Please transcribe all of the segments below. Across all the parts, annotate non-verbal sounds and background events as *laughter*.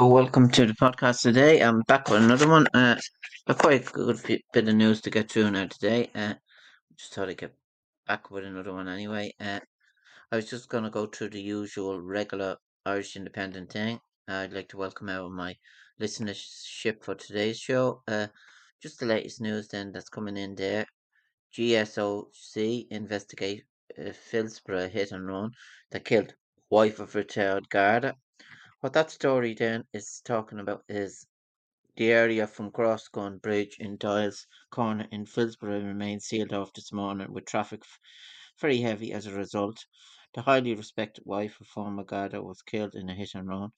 Welcome to the podcast today. I'm back with another one. Uh, a quite good bit of news to get through now today. Uh, just thought I'd get back with another one anyway. Uh, I was just going to go through the usual regular Irish Independent thing. I'd like to welcome out my listenership for today's show. Uh, just the latest news then that's coming in there. GSOC investigate uh, Phibsborough hit and run that killed wife of retired Garda what that story then is talking about is the area from Crossgun Bridge in Doyle's Corner in Phibsborough remains sealed off this morning with traffic very heavy as a result. The highly respected wife of former Garda was killed in a hit and run.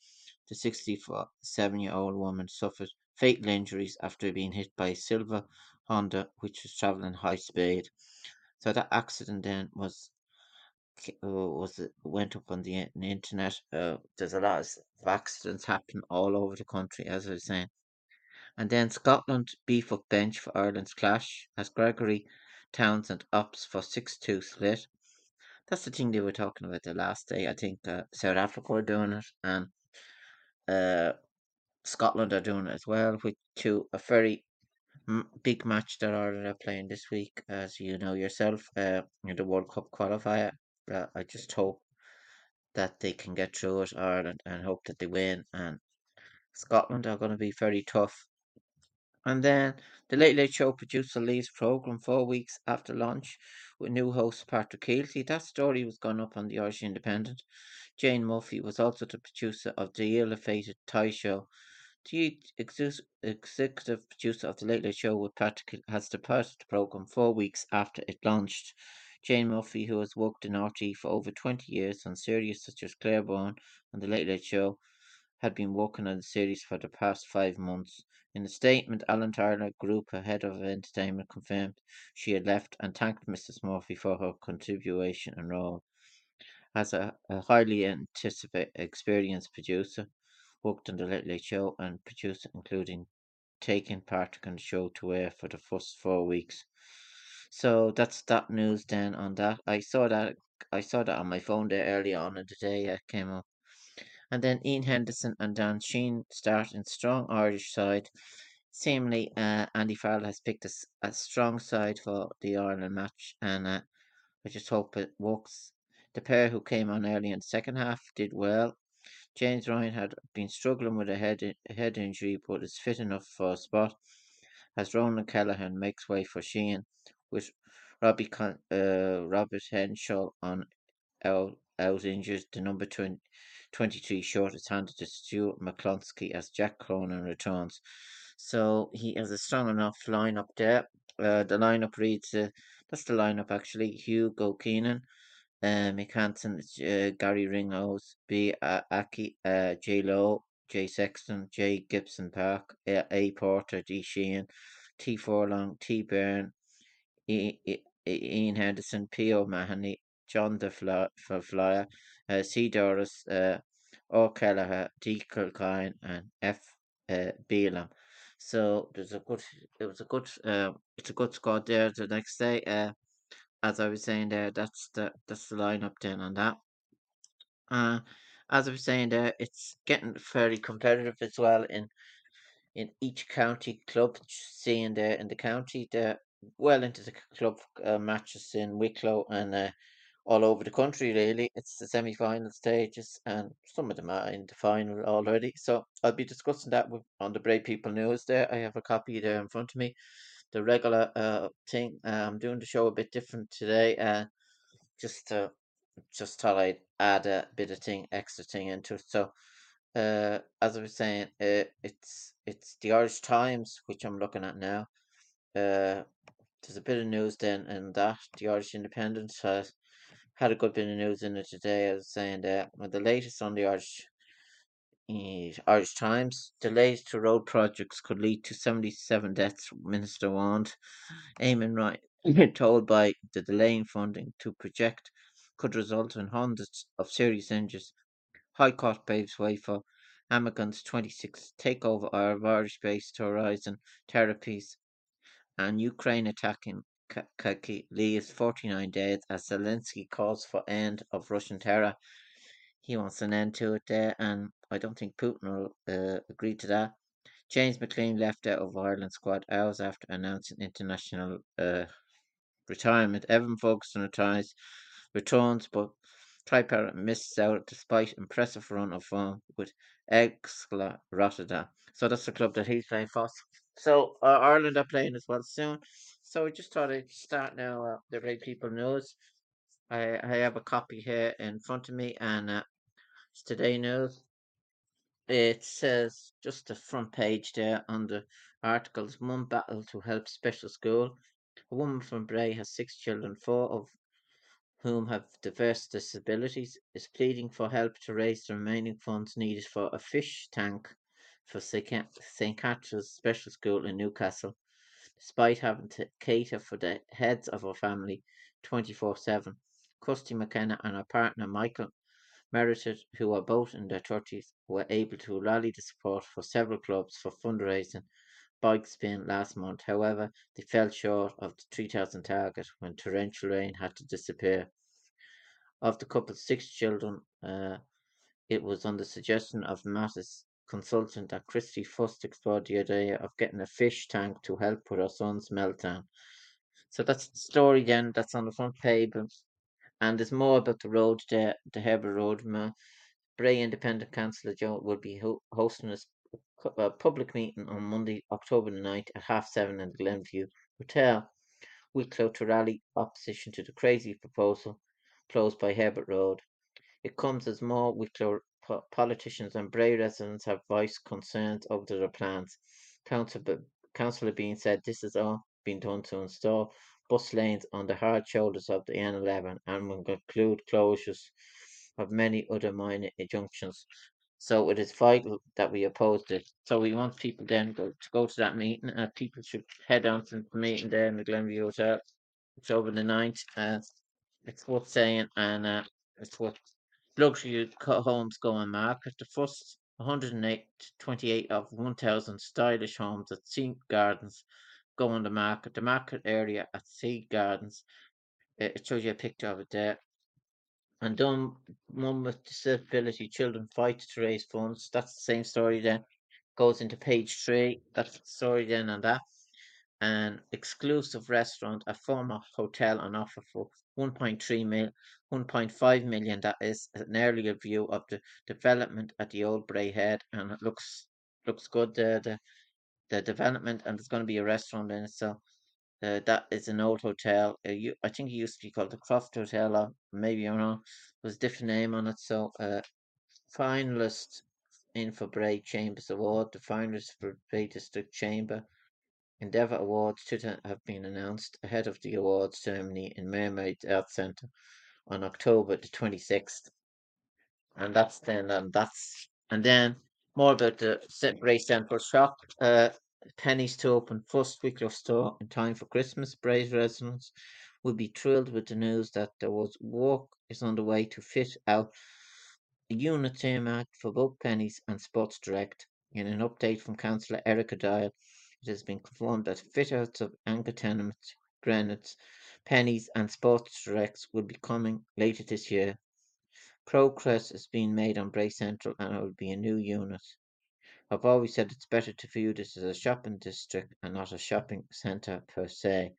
The 67 year old woman suffered fatal injuries after being hit by a silver Honda which was travelling high speed. So that accident then was was it went up on the, internet. Uh, there's a lot of accidents happening all over the country, as I was saying. And then Scotland beef up bench for Ireland's clash as Gregory Townsend opts for 6 2 split. That's the thing they were talking about the last day. I think uh, South Africa are doing it and uh, Scotland are doing it as well, which to a very big match that Ireland are playing this week, as you know yourself, uh, in the World Cup qualifier uh, I just hope that they can get through it, Ireland, and hope that they win. And Scotland are going to be very tough. And then the Late Late Show producer leaves program four weeks after launch with new host Patrick Kielty. That story was gone up on the Irish Independent. Jane Murphy was also the producer of the ill-fated Tie Show. The executive producer of the Late Late Show with Patrick has departed the program four weeks after it launched. Jane Murphy, who has worked in RTÉ for over 20 years on series such as Claire Byrne and The Late Late Show, had been working on the series for the past five months. In a statement, Alan Turner, Group Head of Entertainment, confirmed she had left and thanked Mrs. Murphy for her contribution and role. As a, a highly anticipated, experienced producer, worked on The Late Late Show and producer, including taking part in the show to air for the first four weeks. So that's that news then on that. I saw that I saw that on my phone there early on in the day. It came up. And then Iain Henderson and Dan Sheehan start in strong Irish side. Seemingly, uh, Andy Farrell has picked a, a, strong side for the Ireland match, and uh, I just hope it works. The pair who came on early in the second half did well. James Ryan had been struggling with a head a head injury, but is fit enough for a spot. As Ronan Kelleher makes way for Sheehan, with Robbie uh, Robert Henshaw on out injured. The number 20, 23 short is handed to Stuart McCloskey as Jack Cronin returns. So he has a strong enough lineup there. Uh, the lineup reads uh, that's the lineup actually Hugo Keenan, uh, Mack Hansen, uh, Garry Ringrose, B. Uh, Aki, uh, J. Lowe, J. Sexton, J. Gibson Park, A. A. Porter, D. Sheehan, T. Furlong, T. Byrne, Iain Henderson, P. O'Mahony, Josh van der Flier, uh, C. Doris, uh, O. Kelleher, D. Kilcoyne, and F. Uh. So there's a good, it was a good, uh, it's a good squad there. The next day, uh, as I was saying there, that's the that's the lineup then on that. Uh, as I was saying there, it's getting fairly competitive as well in in each county club. Seeing there in the county, there well into the club uh, matches in Wicklow and uh, all over the country. Really, it's the semi-final stages, and some of them are in the final already. So I'll be discussing that with, on the Bray People News. There, I have a copy there in front of me. The regular uh thing. Uh, I'm doing the show a bit different today. Uh, just uh, just thought I'd add a bit of thing, extra thing into it. So, uh, as I was saying, uh, it's it's the Irish Times which I'm looking at now. Uh, there's a bit of news then and that the Irish Independent has had a good bit of news in it today. I was saying that well, the latest on the Irish eh, Irish Times. Delays to road projects could lead to 77 deaths, Minister warned. Eamon Ryan, mm-hmm. *laughs* told by the delay in funding to project could result in hundreds of serious injuries. High Court paves way for Amgen's 26th takeover of Irish-based Horizon Therapies and Ukraine attacking leaves 49 dead as Zelensky calls for end of Russian terror. He wants an end to it there, and I don't think Putin will uh, agree to that. James McClean left out of Ireland squad hours after announcing international uh, retirement. Evan Ferguson retires, returns, but Troy Parrott missed out despite impressive run of form with Excla Rotterdam. So that's the club that he's playing for. So uh, Ireland are playing as well soon. So I just thought I'd start now uh, the Bray People News. I, I have a copy here in front of me, and uh, it's Today News. It says just the front page there on the articles Mum battle to help special school. A woman from Bray has six children, four of whom have diverse disabilities, is pleading for help to raise the remaining funds needed for a fish tank for St. Catherine's Special School in Newcastle despite having to cater for the heads of her family 24 7. Kirsty McKenna and her partner Michael Merited, who are both in their 30s, were able to rally the support for several clubs for fundraising bike spin last month. However, they fell short of the 3,000 target when torrential rain had to disappear. Of the couple's six children, uh, it was on the suggestion of Mattis consultant at Christie first explored the idea of getting a fish tank to help with her son's meltdown. So that's the story then, that's on the front page. And there's more about the road there, the Herbert Road. Bray Independent Councillor Joe will be ho- hosting a, public meeting on Monday, October the 9th at half seven in the Glenview Hotel. Wicklow to rally opposition to the crazy proposal closed by Herbert Road. It comes as more Wicklow politicians and Bray residents have voiced concerns over their plans. Councillor, Bean said this has all been done to install bus lanes on the hard shoulders of the N11 and will include closures of many other minor junctions. So it is vital that we oppose this. So we want people then go, to go to that meeting. Uh, people should head on to the meeting there in the Glenview Hotel. It's over the 9th. Uh, it's worth saying and uh, it's worth luxury homes go on market. The first 128 of 1,000 stylish homes at Sea Gardens go on the market. The market area at Sea Gardens, uh, it shows you a picture of it there. And done one with disability children fight to raise funds. That's the same story then. Goes into page three. That's the story then and that an exclusive restaurant, a former hotel on offer for 1.3 mil, 1.5 million. That is an earlier view of the development at the old Bray Head, and it looks looks good. The the, the development, and there's going to be a restaurant in it. So uh, that is an old hotel. Uh, you, I think it used to be called the Croft Hotel, or maybe I'm wrong. There's a different name on it. So uh, finalist in for Bray Chambers Award, the finalist for Bray District Chamber Endeavour Awards to have been announced ahead of the awards ceremony in Mermaid Arts Centre on October the 26th. And that's then, and that's, and then more about the Bray Central shop. Uh, Penneys to open first week of store in time for Christmas. Bray's residents will be thrilled with the news that there was work is underway to fit out a unit earmarked for both Penneys and Sports Direct. In an update from Councillor Erika Doyle, it has been confirmed that fit-outs of anchor tenements, Granites, Penneys and Sports Directs will be coming later this year. Progress is being made on Bray Central and it will be a new unit. I've always said it's better to view this as a shopping district and not a shopping centre per se.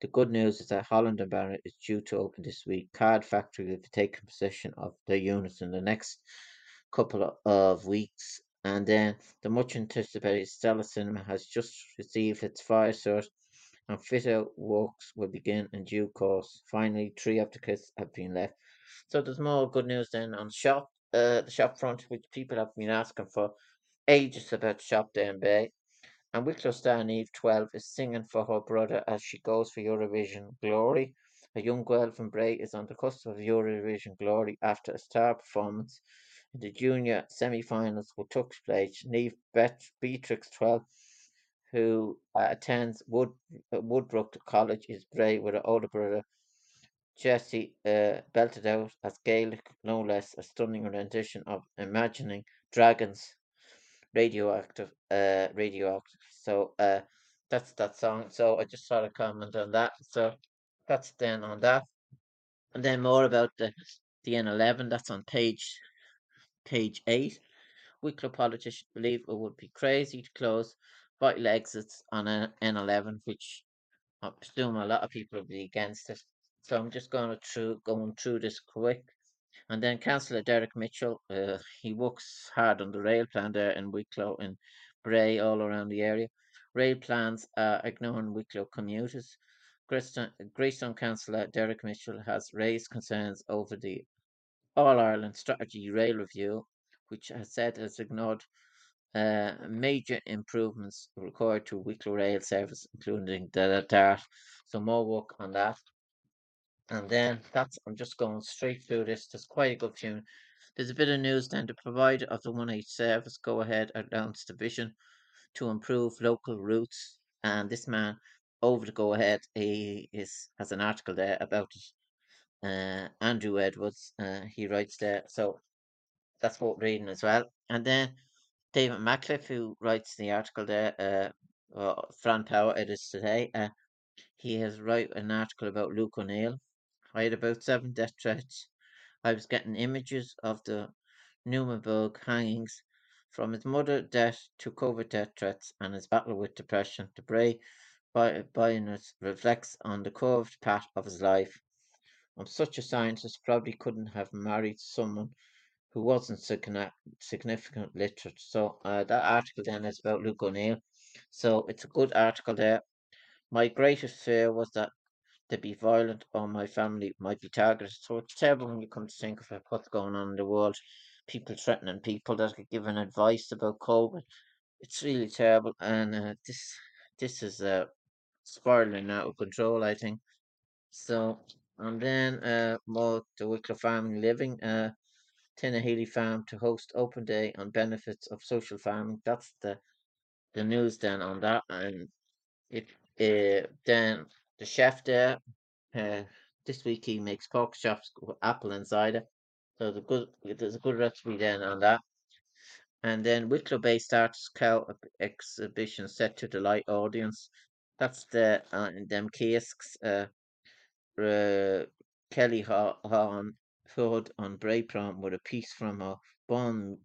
The good news is that Holland and Barrett is due to open this week. Card Factory will be taking possession of the units in the next couple of weeks and then the much anticipated Stella Cinema has just received its fire cert and fit out works will begin in due course. Finally, three of the kits have been left. So there's more good news then on shop, uh, the shop front, which people have been asking for ages about Shop Down Bay. And Wicklow star Eve 12 is singing for her brother as she goes for Eurovision Glory. A young girl from Bray is on the cusp of Eurovision Glory after a star performance in the junior semi-finals which took place. Neve Beatrix 12, who uh, attends Wood, uh, Woodbrook College, is Bray with her older brother. Jesse uh, belted out as Gaelic, no less, a stunning rendition of Imagine Dragons radioactive uh radioactive so uh that's that song so i just thought a comment on that so that's then on that and then more about the the n11 that's on page page 8 wicklow politicians believe it would be crazy to close vital exits on an n11 which i presume a lot of people will be against it so i'm just going through going through this quick and then Councillor Derek Mitchell, uh, he works hard on the rail plan there in Wicklow and Bray, all around the area. Rail plans are ignoring Wicklow commuters. Greystone, Greystone Councillor Derek Mitchell has raised concerns over the All Ireland Strategy Rail Review, which has said has ignored uh, major improvements required to Wicklow rail service, including the DART. So more work on that. And then that's, I'm just going straight through this. There's quite a good tune. There's a bit of news then. The provider of the 1H service go ahead announced the vision to improve local routes. And this man over the go ahead, he is has an article there about it. Uh, Andrew Edwards, uh, he writes there. So that's what reading as well. And then David Macliffe, who writes the article there, uh, Fran Power, it is today. Uh, he has write an article about Luke O'Neill, I had about seven death threats. I was getting images of the Nuremberg hangings, from his mother death to COVID death threats and his battle with depression. The Bray Bionis reflects on the curved path of his life. Such a scientist, probably couldn't have married someone who wasn't significant literate. So uh, that article then is about Luke O'Neill. So it's a good article there. My greatest fear was that to be violent or my family might be targeted. So it's terrible when you come to think of it, what's going on in the world. People threatening people that are giving advice about COVID. It's really terrible, and uh, this this is uh, spiraling out of control. I think. So and then uh, more the Wicklow Farming Living. Uh, Tinahely Farm to host open day on benefits of social farming. That's the the news then on that, and it uh, then the chef there, uh, this week he makes pork chops with apple and cider. So the good, there's a good recipe then on that. And then Wicklow Bay starts cow exhibition set to delight audience. That's the uh, them kiosks. Uh, uh, Kelly Hawn Hood on Bray Prom with a piece from a Bon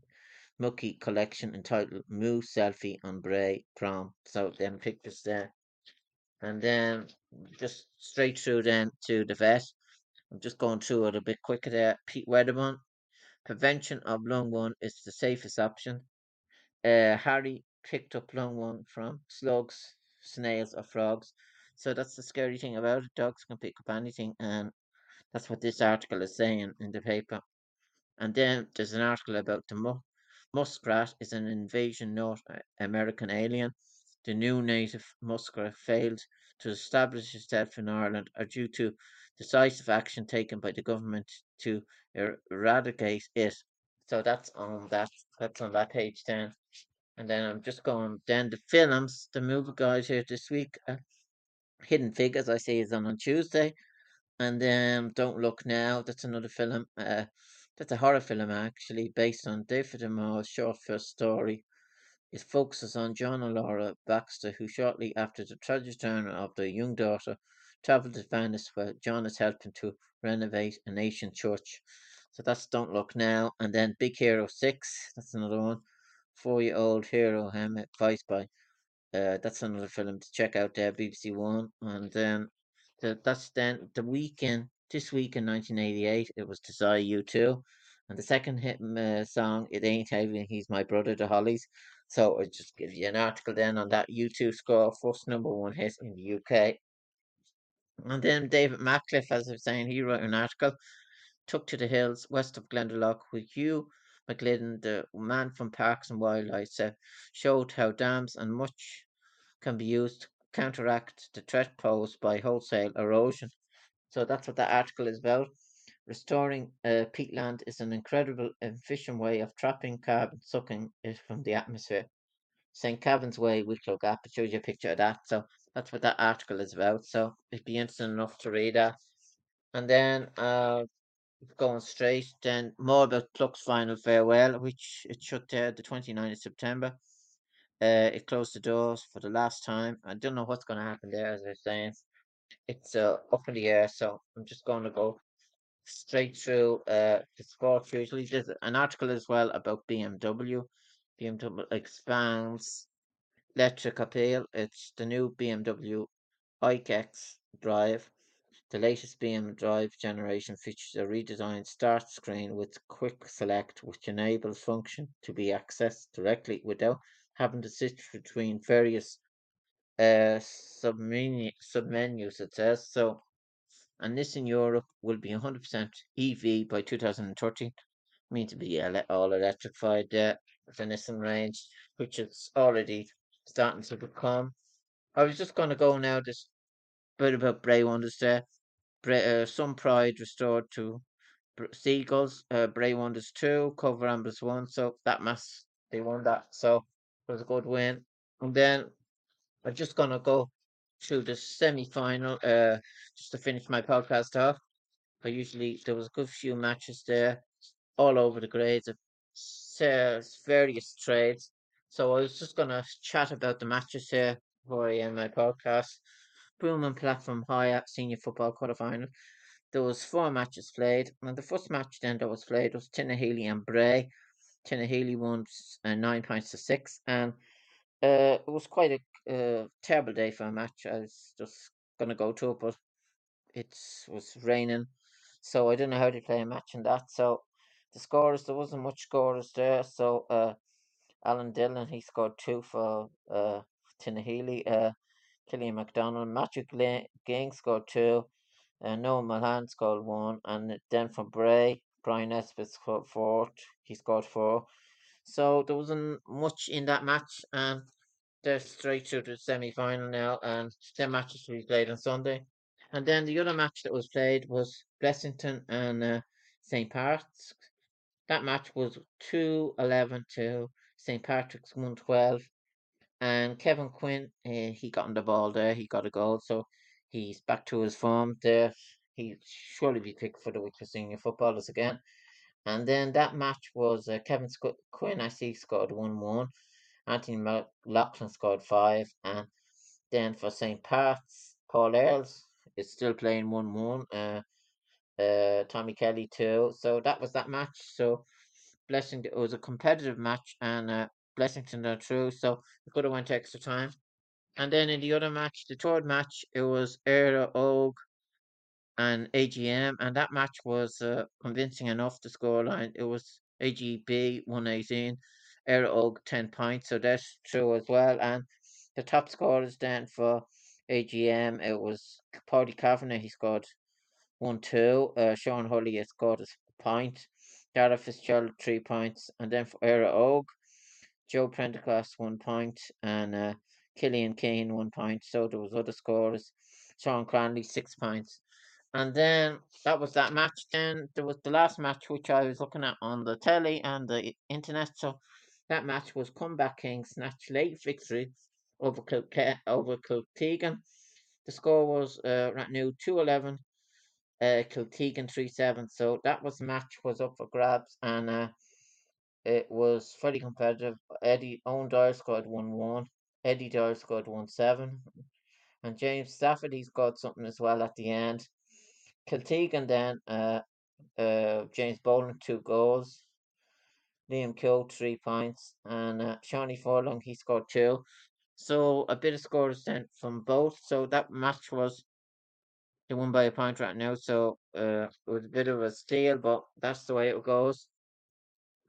Mucky collection entitled Moo Selfie on Bray Prom. So then pictures there. And then just straight through then to the vet. I'm just going through it a bit quicker there. Pete Wedderburn. Prevention of lungworm is the safest option. Uh, Harry picked up lungworm from slugs, snails, or frogs. So that's the scary thing about it. Dogs can pick up anything, and that's what this article is saying in the paper. And then there's an article about the mu- muskrat is an invasion North American alien the new native muskrat failed to establish itself in Ireland are due to decisive action taken by the government to er- eradicate it. So that's on that that's on that page then. And then I'm just going then the films, the movie guide here this week. Uh, Hidden Figures I see is on on Tuesday. And then Don't Look Now, that's another film. Uh, that's a horror film actually, based on Daphne du Maurier's short first story it focuses on John and Laura Baxter, who shortly after the tragic return of their young daughter travel to Venice where John is helping to renovate an ancient church. So that's Don't Look Now. And then Big Hero 6, that's another one. Four year old hero, him, advised by. Uh, that's another film to check out there, BBC One. And then the, that's then the weekend, this week in 1988, it was Desire U2. And the second hit uh, song, It Ain't Heavy, He's My Brother, The Hollies. So I just give you an article then on that U2 score, first number one hit in the UK. And then David Macliffe, as I was saying, he wrote an article, Took to the Hills west of Glendalough with Hugh McGlidden, the man from Parks and Wildlife, said, showed how dams and much can be used to counteract the threat posed by wholesale erosion. So that's what that article is about. Restoring uh, peatland is an incredible, efficient way of trapping carbon, sucking it from the atmosphere. St. Kevin's Way, Wicklow Gap. It shows you a picture of that. So that's what that article is about. So it'd be interesting enough to read that. And then uh, going straight, then more about Cluck's final farewell, which it shut there the 29th of September. Uh, it closed the doors for the last time. I don't know what's going to happen there, as I was saying. It's uh, up in the air, so I'm just going to go straight through uh, the sports usually. There's an article as well about BMW. BMW expands electric appeal. It's the new BMW iX Drive. The latest BMW Drive generation features a redesigned start screen with quick select, which enables function to be accessed directly without having to switch between various uh, submenu submenus. It says so and this in Europe will be 100% EV by 2030. Mean to be all electrified uh, the Nissan range, which is already starting to become. I was just going to go now this bit about Bray Wanderers there. Bray, uh, some pride restored to Seagulls, uh, Bray Wanderers 2, Cobh Ramblers 1. So that mass, they won that. So it was a good win. And then I'm just to go to the semi final uh, just to finish my podcast off. I usually, there was a good few matches there all over the grades of various trades. So I was just to chat about the matches here before I end my podcast. Broome and Platform Higher Senior Football Quarterfinal. There was four matches played, and the first match then that was played was Tinahely and Bray. Tinahely won uh, nine points to six, and uh, it was quite a uh, terrible day for a match. I was just gonna go to it, but it was raining, so I didn't know how to play a match in that. So the scores there wasn't much scores there. So uh, Alan Dillon he scored two for uh. Uh, Killian MacDonald, Matthew Ging scored two. Uh, Noah Mahan scored one, and then from Bray, Brian Nesbitt scored four. He scored four. So there wasn't much in that match, and they're straight to the semi final now, and their matches will be played on Sunday. And then the other match that was played was Blessington and uh, St. Patrick's. That match was 2 11 to St. Patrick's 112. And Kevin Quinn, uh, he got on the ball there. He got a goal. So he's back to his form there. He'll surely be picked for the Wicklow Senior Footballers again. And then that match was uh, Kevin Sc- Quinn, I see, scored 1 1. Anthony McLaughlin scored 5. And then for St. Pat's, Paul Earls is still playing 1 1. Uh, uh, Tommy Kelly too. So that was that match. So Blessing it was a competitive match and uh, Blessington are through. So it could have went extra time. And then in the other match, the third match, it was Éire Óg and AGM, and that match was uh, convincing enough. The scoreline it was AGB one eighteen, Éire Óg ten points, so that's true as well. And the top scorers then for AGM it was Paddy Kavanagh. He scored one two. Uh, Sean has scored a point. Dara Fitzgerald three points, and then for Éire Óg, Joe Prendergast one point, and uh, Killian Kane one point. So there was other scores. Sean Cranley six points. And then that was that match. Then there was the last match which I was looking at on the telly and the internet. So that match was Comeback King snatch late victory over Kil- over Kiltegan. The score was uh, Rathnew two eleven. Uh, Kiltegan three seven. So that was match was up for grabs and uh, it was fairly competitive. Eddie Owen Dyer scored one one. Eddie Dyer scored one seven. And James Stafford he scored something as well at the end. Kiltegan then, uh, uh, James Boland, two goals. Liam Keogh, three points. And uh, Shawnee Furlong, he scored two. So a bit of scores then from both. So that match was they won by a point Rathnew. So uh, it was a bit of a steal, but that's the way it goes.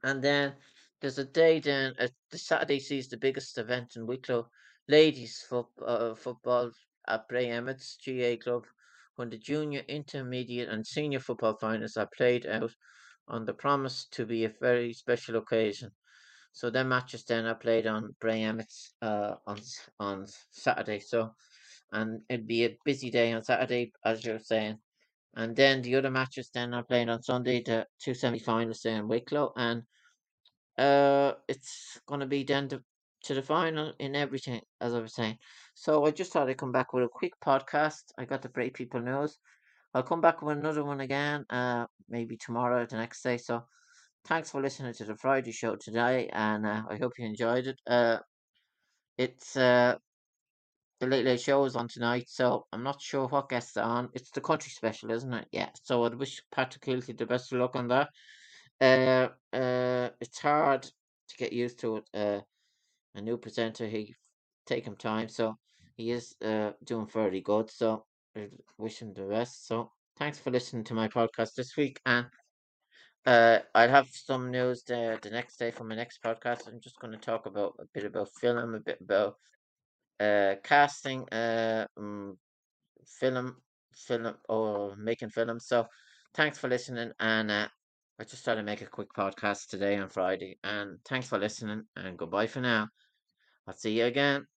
And then there's a day then, uh, the Saturday sees the biggest event in Wicklow. Ladies fo- uh, football at Bray Emmets GAA Club when the junior, intermediate, and senior football finals are played out on the promise to be a very special occasion. So their matches then are played on Bray Emmets uh, on on Saturday. So and it'd be a busy day on Saturday, as you're saying. And then the other matches then are playing on Sunday, the two semi-finals there in Wicklow, and uh, it's going to be then to, to the final in everything, as I was saying. So I just thought I'd come back with a quick podcast. I got the Bray People News. I'll come back with another one again, uh, maybe tomorrow or the next day. So thanks for listening to the Friday show today, and uh, I hope you enjoyed it. Uh, it's uh, the Late Late Show is on tonight, so I'm not sure what guests are on. It's the country special, isn't it? Yeah. So I'd wish Patrick Kielty the best of luck on that. Uh, uh, it's hard to get used to it. Uh, a new presenter, he take him time, so he is uh doing fairly good. So I wish him the best. So thanks for listening to my podcast this week, and uh, I'll have some news the the next day for my next podcast. I'm just going to talk about a bit about film, a bit about casting, uh, um, film, film, or making films. So thanks for listening, and uh, I just thought I'd make a quick podcast today on Friday. And thanks for listening, and goodbye for now. I'll see you again.